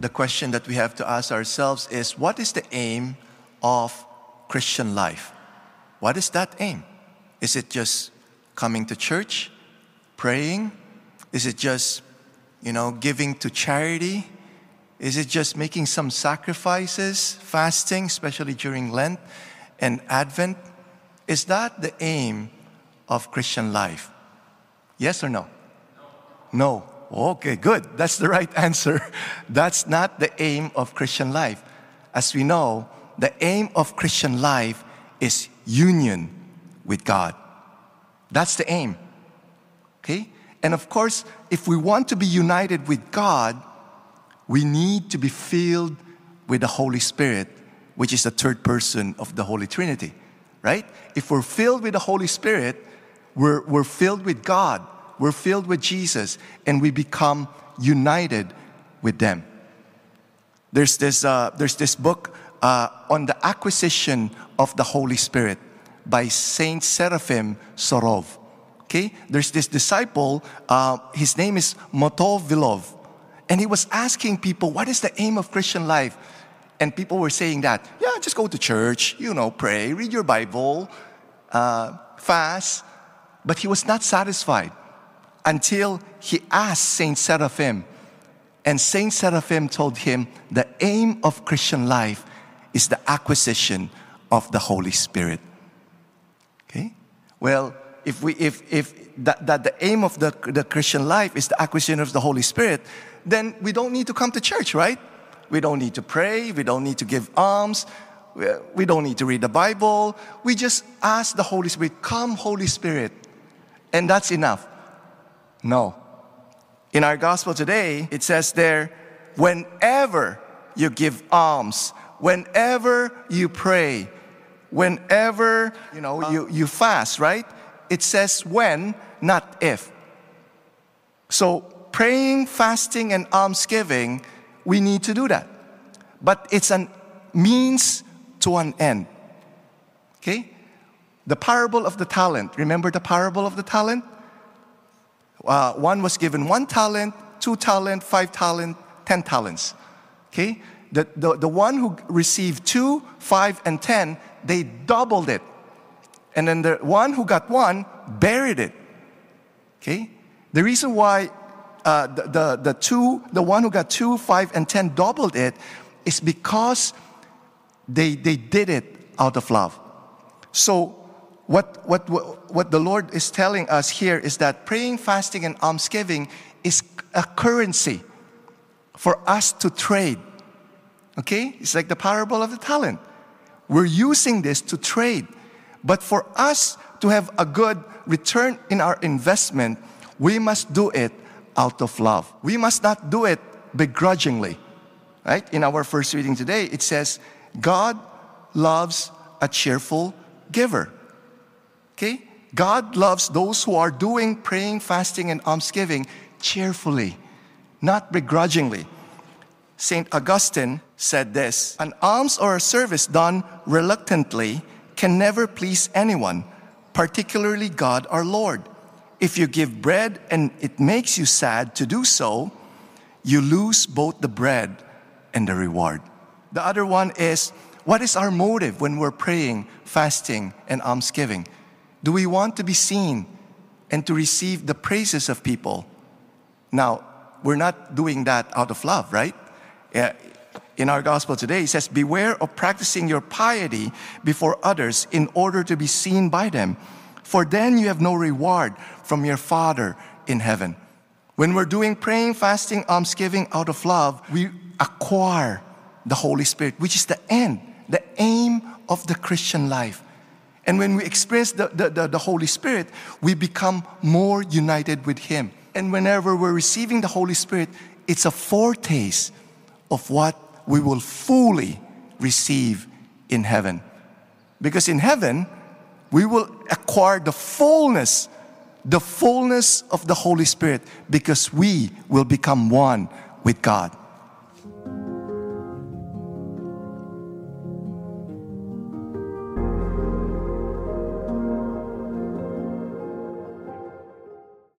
the question that we have to ask ourselves is what is the aim of Christian life? What is that aim? Is it just coming to church, praying? Is it just, you know, giving to charity? Is it just making some sacrifices, fasting, especially during Lent and Advent? Is that the aim of Christian life? Yes or no? No. Okay, good. That's the right answer. That's not the aim of Christian life. As we know, the aim of Christian life is union with God. That's the aim. Okay? And of course, if we want to be united with God, we need to be filled with the Holy Spirit, which is the third person of the Holy Trinity, right? If we're filled with the Holy Spirit, we're, we're filled with God, we're filled with Jesus, and we become united with them. There's this, uh, there's this book uh, on the acquisition of the Holy Spirit by Saint Seraphim Sarov. Okay, there's this disciple, uh, his name is Motovilov, and he was asking people, What is the aim of Christian life? And people were saying that, Yeah, just go to church, you know, pray, read your Bible, uh, fast. But he was not satisfied until he asked Saint Seraphim. And Saint Seraphim told him, The aim of Christian life is the acquisition of the Holy Spirit. Okay? Well, if, we, if, if that, that the aim of the, the Christian life is the acquisition of the Holy Spirit, then we don't need to come to church, right? We don't need to pray. We don't need to give alms. We don't need to read the Bible. We just ask the Holy Spirit, Come, Holy Spirit. And that's enough. No. In our gospel today, it says there, whenever you give alms, whenever you pray, whenever you know you, you fast, right? It says when, not if. So praying, fasting, and almsgiving, we need to do that. But it's a means to an end. Okay? The parable of the talent. Remember the parable of the talent? Uh, one was given one talent, two talent, five talent, ten talents. Okay? The, the, the one who received two, five, and ten, they doubled it. And then the one who got one buried it. Okay? The reason why uh, the, the, the two, the one who got two, five, and ten doubled it is because they, they did it out of love. So, what, what, what the Lord is telling us here is that praying, fasting, and almsgiving is a currency for us to trade. Okay? It's like the parable of the talent. We're using this to trade. But for us to have a good return in our investment, we must do it out of love. We must not do it begrudgingly. Right? In our first reading today, it says, God loves a cheerful giver. Okay? God loves those who are doing praying, fasting, and almsgiving cheerfully, not begrudgingly. St. Augustine said this An alms or a service done reluctantly can never please anyone, particularly God our Lord. If you give bread and it makes you sad to do so, you lose both the bread and the reward. The other one is what is our motive when we're praying, fasting, and almsgiving? Do we want to be seen and to receive the praises of people? Now, we're not doing that out of love, right? In our gospel today, it says, Beware of practicing your piety before others in order to be seen by them, for then you have no reward from your Father in heaven. When we're doing praying, fasting, almsgiving out of love, we acquire the Holy Spirit, which is the end, the aim of the Christian life. And when we experience the, the, the, the, Holy Spirit, we become more united with Him. And whenever we're receiving the Holy Spirit, it's a foretaste of what we will fully receive in heaven. Because in heaven, we will acquire the fullness, the fullness of the Holy Spirit, because we will become one with God.